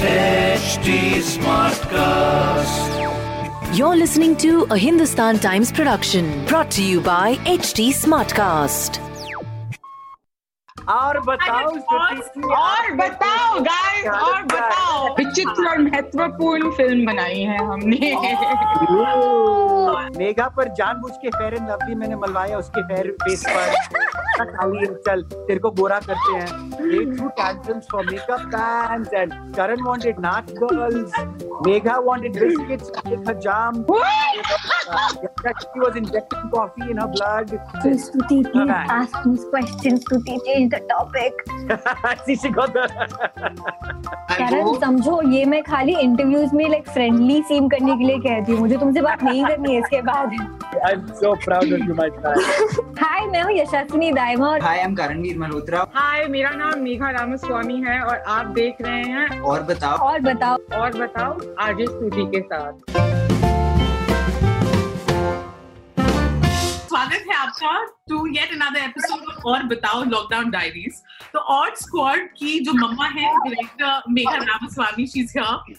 HD Smartcast. You're listening to a Hindustan Times production brought to you by HT Smartcast. और बताओ और, और बताओ गाइस और बताओ विचित्र और महत्वपूर्ण फ़िल्म बनाई है हमने मेघा पर जानबूझ के फेयर एंड लवली मैंने मलवाया उसके फेयर फेस पर बड़ा खाली है चल तेरे को बोरा करते हैं। एक to tantrums for makeup pants and Karan wanted not girls Megha wanted biscuits with her jam she was injecting coffee in her blood so please ask this question Stuti change the topic see see got the Karan समझो ये मैं खाली interviews में like friendly सीम करने के लिए कहती हूँ। मुझे तुमसे बात नहीं करनी है इसके बाद। I am so proud of you my friend हाय मैं हूँ यशस्विनी और हाय आई एम करणवीर मल्होत्रा हाय मेरा नाम मेघा रामास्वामी है और आप देख रहे हैं और बताओ। और बताओ और बताओ आरजे स्तुति के साथ। स्वागत है आपका टू येट अनदर एपिसोड और बताओ लॉकडाउन डायरीज तो और स्क्वाड की जो मम्मा है director Megha Ramaswamy she is here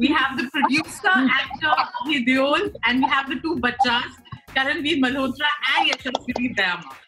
we have the producer actor Abhi Deol and we have the two bachas Karanveer Malhotra and Yashaswini Dayama.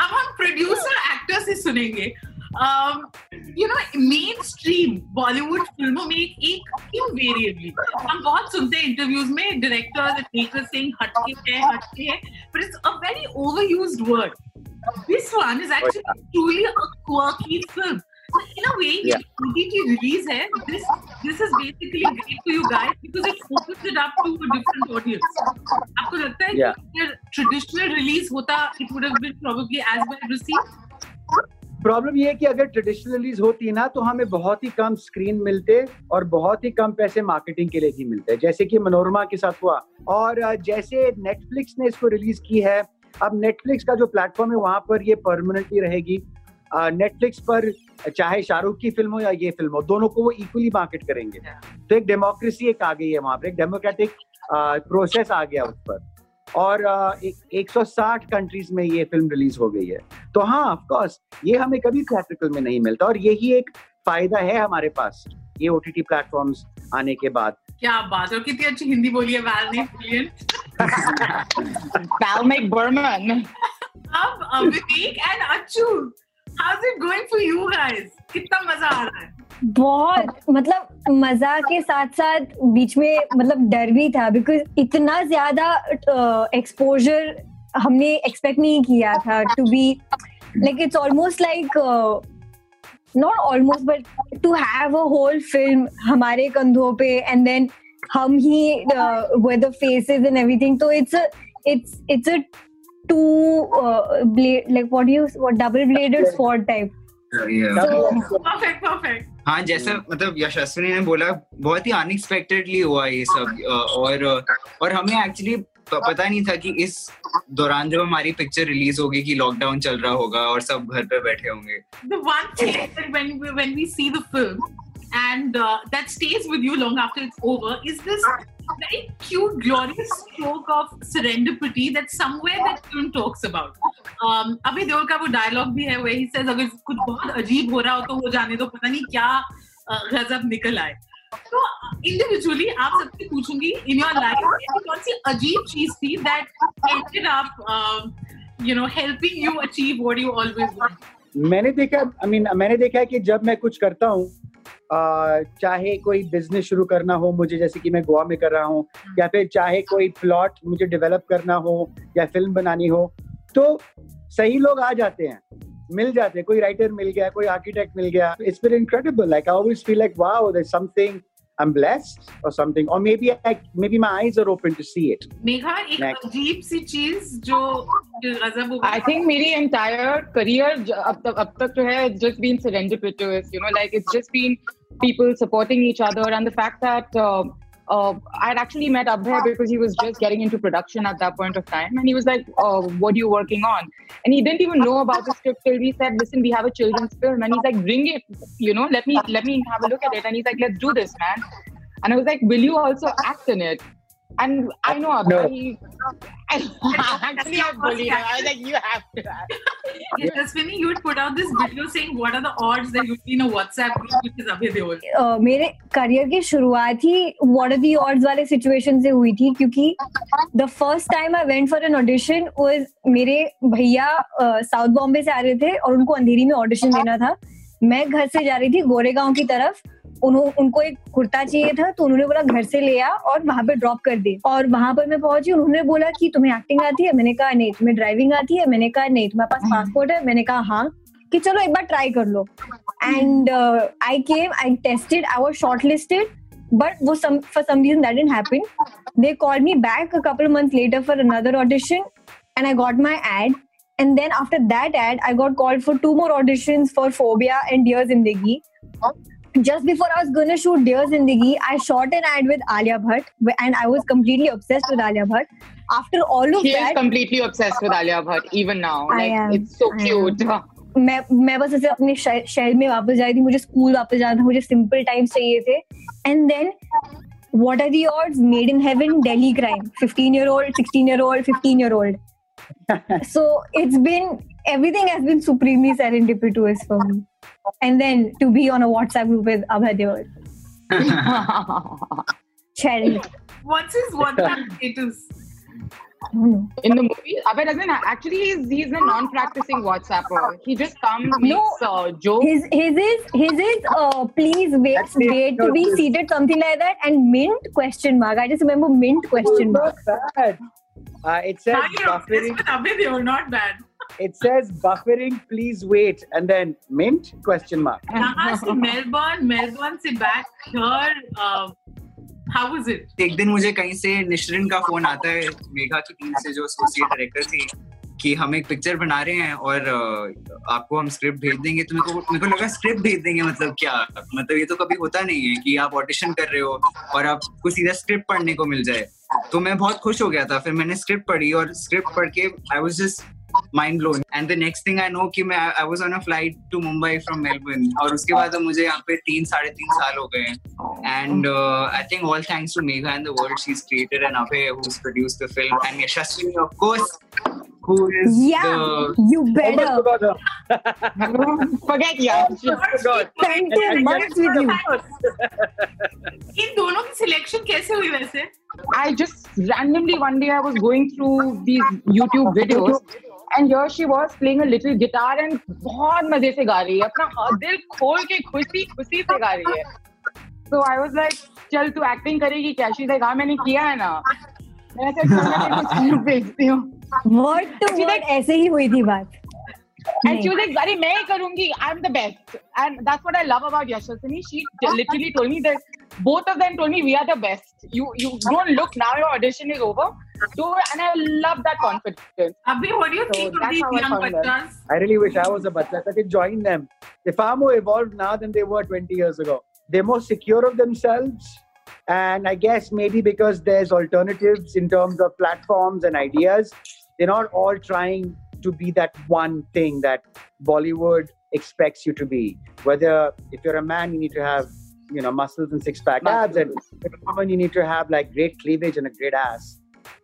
अब हम producer actor से सुनेंगे। You know mainstream Bollywood फ़िल्मों में एक क्यों वेरिएबली हम बहुत सुनते हैं इंटरव्यूज़ में डायरेक्टर्स एंड मेकर्स सेइंग हटके है हटके है but it's a very overused word this one is actually truly a quirky film in a way Yeah. OTT release है this this is basically great for you guys because it opens it up to a different audience आपको लगता है Yeah. कि traditional release होता it would have been probably as well received problem ये है कि अगर ट्रेडिशनल रिलीज़ होती ना तो हमें बहुत ही कम स्क्रीन मिलते और बहुत ही कम पैसे मार्केटिंग के लिए ही मिलते जैसे कि मनोरमा के साथ हुआ और जैसे नेटफ्लिक्स ने इसको रिलीज़ की है अब नेटफ्लिक्स का जो प्लेटफॉर्म है वहाँ पर ये परमानेंटली रहेगी नेटफ्लिक्स पर चाहे शाहरुख की फ़िल्म हो या ये फ़िल्म हो दोनों को वो इक्वली मार्केट करेंगे। तो एक डेमोक्रेसी एक आ गई है वहाँ पर एक डेमोक्रेटिक प्रोसेस आ गया उस पर। और एक, 160 कंट्रीज़ में ये फ़िल्म रिलीज़ हो गई है। तो हाँ ऑफ़ कोर्स ये हमें कभी थिएट्रिकल में नहीं मिलता और यही एक फ़ायदा है हमारे पास ये ओटीटी प्लेटफॉर्म्स आने के बाद। क्या बात है और कितनी अच्छी हिंदी बोली है वाल ने Burman अब Vivek and Achhu is it going for you guys कितना मज़ा आ रहा है? बहुत मतलब मज़ा के साथ साथ बीच में मतलब डर भी था बिकॉज़ इतना ज़्यादा एक्सपोजर हमने एक्सपेक्ट नहीं किया था to be like it's almost like not almost but to have a whole film हमारे कंधों पे एंड देन हम ही द फेसेस एंड एवरीथिंग तो it's it's it's a two blade like what you what double bladed sword type perfect perfect हाँ जैसा मतलब यशस्विनी ने बोला बहुत ही अनएक्सपेक्टेडली हुआ ये सब और और हमें एक्चुअली पता नहीं था कि इस दौरान जब हमारी पिक्चर रिलीज़ होगी कि लॉकडाउन चल रहा होगा और सब घर पे बैठे होंगे। The one thing that when we, when we see the film and uh, that stays with you long after it's over is this very cute glorious stroke of serendipity that somewhere that film talks about. Um, अभी देओल का वो dialogue भी है where he says अगर कुछ बहुत अजीब हो रहा हो तो वो जाने दो पता नहीं क्या गजब निकल आए. तो इंडिविजुअली आप सबसे पूछूँगी इन योर लाइफ कौन सी अजीब चीज़ थी that ended up you know helping you achieve what you always want मैंने देखा आई मीन मैंने देखा है कि जब मैं कुछ करता हूँ चाहे कोई बिज़नेस शुरू करना हो मुझे जैसे कि मैं गोवा में कर रहा हूँ या फिर चाहे कोई प्लॉट मुझे डेवलप करना हो या फ़िल्म बनानी हो तो सही लोग आ जाते हैं मिल जाते हैं। कोई राइटर मिल गया कोई आर्किटेक्ट मिल गया it's very incredible like I always feel like wow there something I'm blessed or something, or maybe I, maybe my eyes are open to see it. Megha एक अजीब सी चीज़ जो गजब I think मेरी entire career अब तक अब तक जो है just been serendipitous, you know, like it's just been people supporting each other and the fact that uh, uh, I'd actually met Abhay because he was just getting into production at that point of time. And he was like, oh, what are you working on? And he didn't even know about the script till we said, listen, we have a children's film. And he's like, bring it, you know, let me, let me have a look at it. And he's like, let's do this, man. And I was like, will you also act in it? And I know no. actually I bullied. I was like, you have to. yes, Taswini, you would put out this video saying what are the odds that you'd be in a WhatsApp group which is Abhay Deol. Uh, मेरे career की शुरुआत ही what are the odds वाले situation से हुई थी क्योंकि the first time I went for an audition was मेरे भैया साउथ uh, बॉम्बे से आ रहे थे और उनको अंधेरी में ऑडिशन देना था मैं घर से जा रही थी गोरेगांव की तरफ़ उन्हों, उनको एक कुर्ता चाहिए था तो उन्होंने बोला घर से ले आ और वहाँ पर ड्रॉप कर दे। और वहाँ पर मैं पहुँची उन्होंने बोला कि तुम्हें एक्टिंग आती है? मैंने कहा नहीं तुम्हें ड्राइविंग आती है? मैंने कहा नहीं तुम्हारे पास हम्म। पासपोर्ट है? मैंने कहा हाँ। कि चलो एक बार ट्राई कर लो। And I came I tested I was shortlisted but वो for some reason that didn't happen they call me back couple month later for another audition and I got my ad and then after that ad I got call for two more audition for Phobia and Dear Zindagi just before I was gonna shoot Dear Zindagi, I shot an ad with Alia Bhatt, and I was completely obsessed with Alia Bhatt. After all of she that, is completely obsessed with Alia Bhatt even now. Like am, it's so I cute. मैं मैं बस ऐसे अपने शहर में वापस जा रही थी मुझे स्कूल वापस जाना था मुझे सिंपल टाइम्स चाहिए थे and then what are the odds made in heaven delhi crime 15 year old 16 year old 15 year old so it's been everything has been supremely serendipitous for me and then to be on a WhatsApp group with Abhay Deol. Cherry. What's his WhatsApp status? In the movie, Abhay doesn't actually. He's he's a non-practicing WhatsApper. He just comes makes no, uh, jokes. His his is his is uh, please wait wait to be seated something like that and mint question mark. I just remember mint question mark. Not bad. Uh, it says buffering. Abhay Deol, not bad it says buffering, please wait, and then mint question mark. यहाँ Melbourne, Melbourne से back here. Uh, how was it? एक दिन मुझे कहीं से निश्रिन का phone आता है मेघा की टीम से जो एसोसिएट डायरेक्टर थी कि हम एक पिक्चर बना रहे हैं और आपको हम स्क्रिप्ट भेज देंगे तो मेरे को मेरे को लगा स्क्रिप्ट भेज देंगे मतलब क्या मतलब ये तो कभी होता नहीं है कि आप ऑडिशन कर रहे हो और आपको सीधा स्क्रिप्ट पढ़ने को मिल जाए तो मैं बहुत खुश हो गया था फिर मैंने स्क्रिप्ट पढ़ी और स्क्रिप्ट पढ़ के I was just mind blown and the next thing I know कि मैं I was on a flight to Mumbai from Melbourne और उसके बाद मुझे यहाँ पे तीन साढ़े तीन साल हो गए and I think all thanks to Megha and the world she is created and Abhay who has produced the film and Yashaswini of course who is yeah the... you better oh, forget yeah spent months with you इन दोनों की selection कैसे हुई वैसे I just randomly one day I was going through these YouTube videos and here she was playing a little guitar and बहुत मज़े से गा रही है अपना दिल खोल के खुशी खुशी से गा रही है तो आई वाज लाइक चल तू एक्टिंग करेगी क्या शी लाइक हाँ मैंने किया है ना मैं ऐसे भेजती हूँ वर्ड टू वर्ड ऐसे ही हुई थी बात And she was like, Gary, मैं करूँगी. I'm the best. And that's what I love about Yashasini. She literally told me that both of them told me we are the best. You you don't look now. Your audition is over. So, and I love that confidence. Abhi, what do you so think of these young bachas? I really wish I was a bacha. I could join them. They're far more evolved now than they were 20 years ago. They're more secure of themselves. And I guess maybe because there's alternatives in terms of platforms and ideas, they're not all trying to be that one thing that Bollywood expects you to be. Whether if you're a man, you need to have you know muscles and six pack abs, and if you're a woman, you need to have like great cleavage and a great ass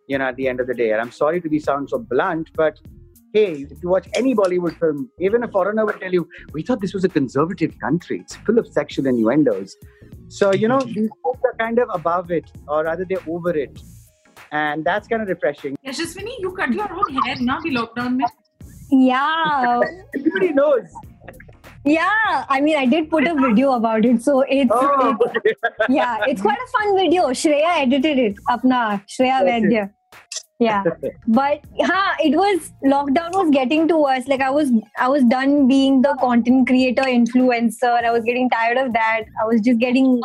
you know, at the end of the day. And I'm sorry to be sound so blunt, but hey, if you watch any Bollywood film, even a foreigner will tell you, we thought this was a conservative country. It's full of sexual innuendos. So, you know, these folks are kind of above it, or rather they're over it. And that's kind of refreshing. Yashaswini, you cut your own hair now, the lockdown. Mein. Yeah. Everybody knows. Yeah, I mean, I did put a video about it, so it's, Oh, it's yeah, it's quite a fun video. Shreya edited it, apna Shreya Okay. Vaidya. Yeah, but huh, it was lockdown was getting to us. Like I was, I was done being the content creator influencer. I was getting tired of that. I was just getting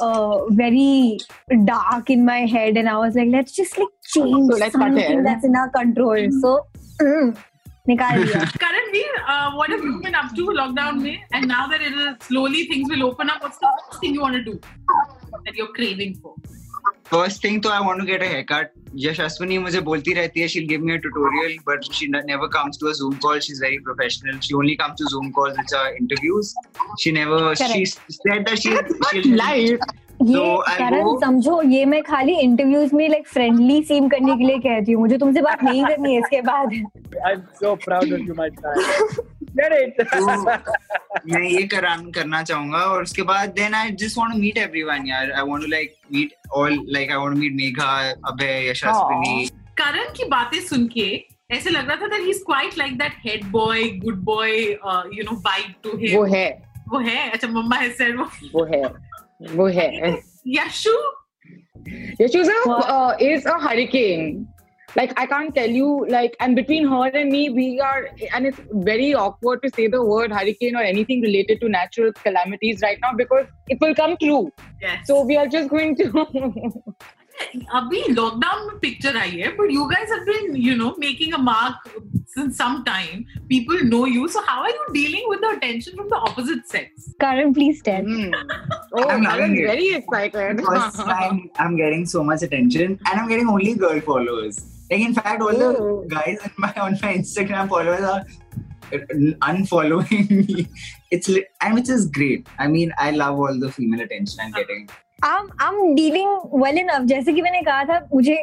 uh, very dark in my head, and I was like, let's just like change So let's something that's in our control. So, mm, nikal diya. Karanveer, uh, what have you been up to lockdown May? And now that it'll slowly things will open up, what's the first thing you want to do that you're craving for? First thing, तो I want to get a haircut. Yashaswini मुझे बोलती रहती है she'll give me a tutorial, but she ne- never comes to a Zoom call. She's very professional. She only comes to Zoom calls which are interviews. She never. She Correct. said that she. she'll, Life. ये So, I करण समझो ये मैं खाली interviews में like friendly सीम करने के लिए कहती हूँ मुझे तुमसे बात नहीं करनी है इसके बाद I'm so proud of you, my child. Get it? तो मैं ये करान करना चाहूँगा और उसके बाद then I just want to meet everyone यार. I want to like meet all like I want to meet Megha Abhay Yashaswini Karan की बातें सुन के ऐसे लग रहा था that he is quite like that head boy good boy you know vibe to him वो है। वो है? अच्छा मम्मा है सर वो वो है। वो है। Yashu? Yashu is a hurricane Like I can't tell you, like, and between her and me, we are, and it's very awkward to say the word hurricane or anything related to natural calamities right now because it will come true. yes. So we are just going to. अभी lockdown में picture आई है but you guys have been you know making a mark since some time people know you so how are you dealing with the attention from the opposite sex Karan please tell Hmm. Oh, I'm I loving was it. very excited. First time I'm getting so much attention and I'm getting only girl followers. Like in fact, all Oh. the guys on my on my Instagram followers are unfollowing me. It's li- and which is great. I mean, I love all the female attention I'm getting. I'm I'm dealing well enough जैसे कि मैंने कहा था मुझे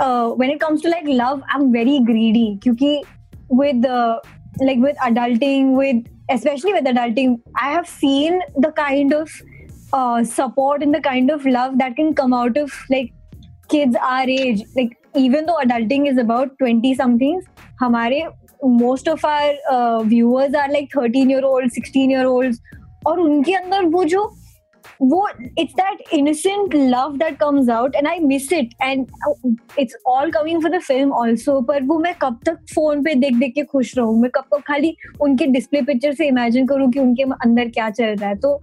uh, when it comes to like love I'm very greedy क्योंकि with uh, like with adulting with especially with adulting I have seen the kind of uh, support and the kind of love that can come out of like kids our age like even though adulting is about twenty somethings हमारे most of our viewers are like thirteen year old sixteen year old और उनके अंदर वो जो, वो it's that innocent love that comes out and I miss it and it's all coming for the film also पर वो मैं कब तक फ़ोन पे देख देख के खुश रहूँ? मैं कब तक खाली उनके डिस्प्ले पिक्चर से इमेजिन करूँ कि उनके अंदर क्या चल रहा है? तो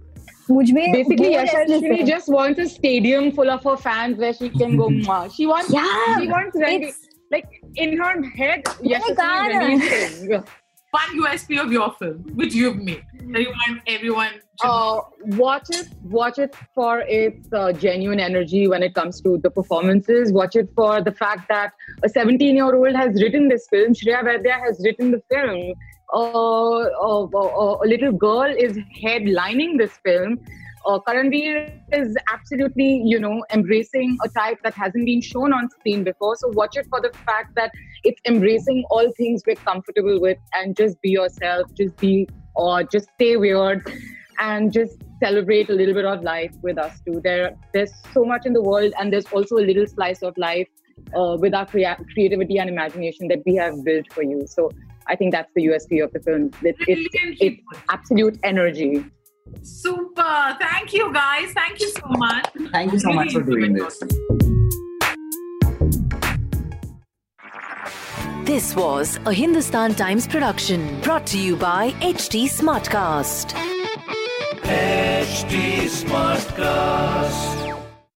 Mujhme Basically, Yashaswini just wants a stadium full of her fans where she can go. Mm-hmm. Mwah. She wants. Yeah, she wants Like in her head, Yashaswini one USP of your film which you've made that you want everyone to Uh, watch it. Watch it for its uh, genuine energy when it comes to the performances. Watch it for the fact that a 17-year-old has written this film. Shreya Vaidya has written the film. Uh, uh, uh, a little girl is headlining this film. Uh, Karanveer is absolutely, you know, embracing a type that hasn't been shown on screen before. So watch it for the fact that it's embracing all things we're comfortable with and just be yourself, just be, or just stay weird and just celebrate a little bit of life with us too. There, there's so much in the world, and there's also a little slice of life uh, with our crea- creativity and imagination that we have built for you. So I think that's the USP of the film. It, it's, it's absolute energy. Super thank you guys thank you so much Thank you so much for doing this. This was a Hindustan Times production brought to you by HT Smartcast. HD Smartcast.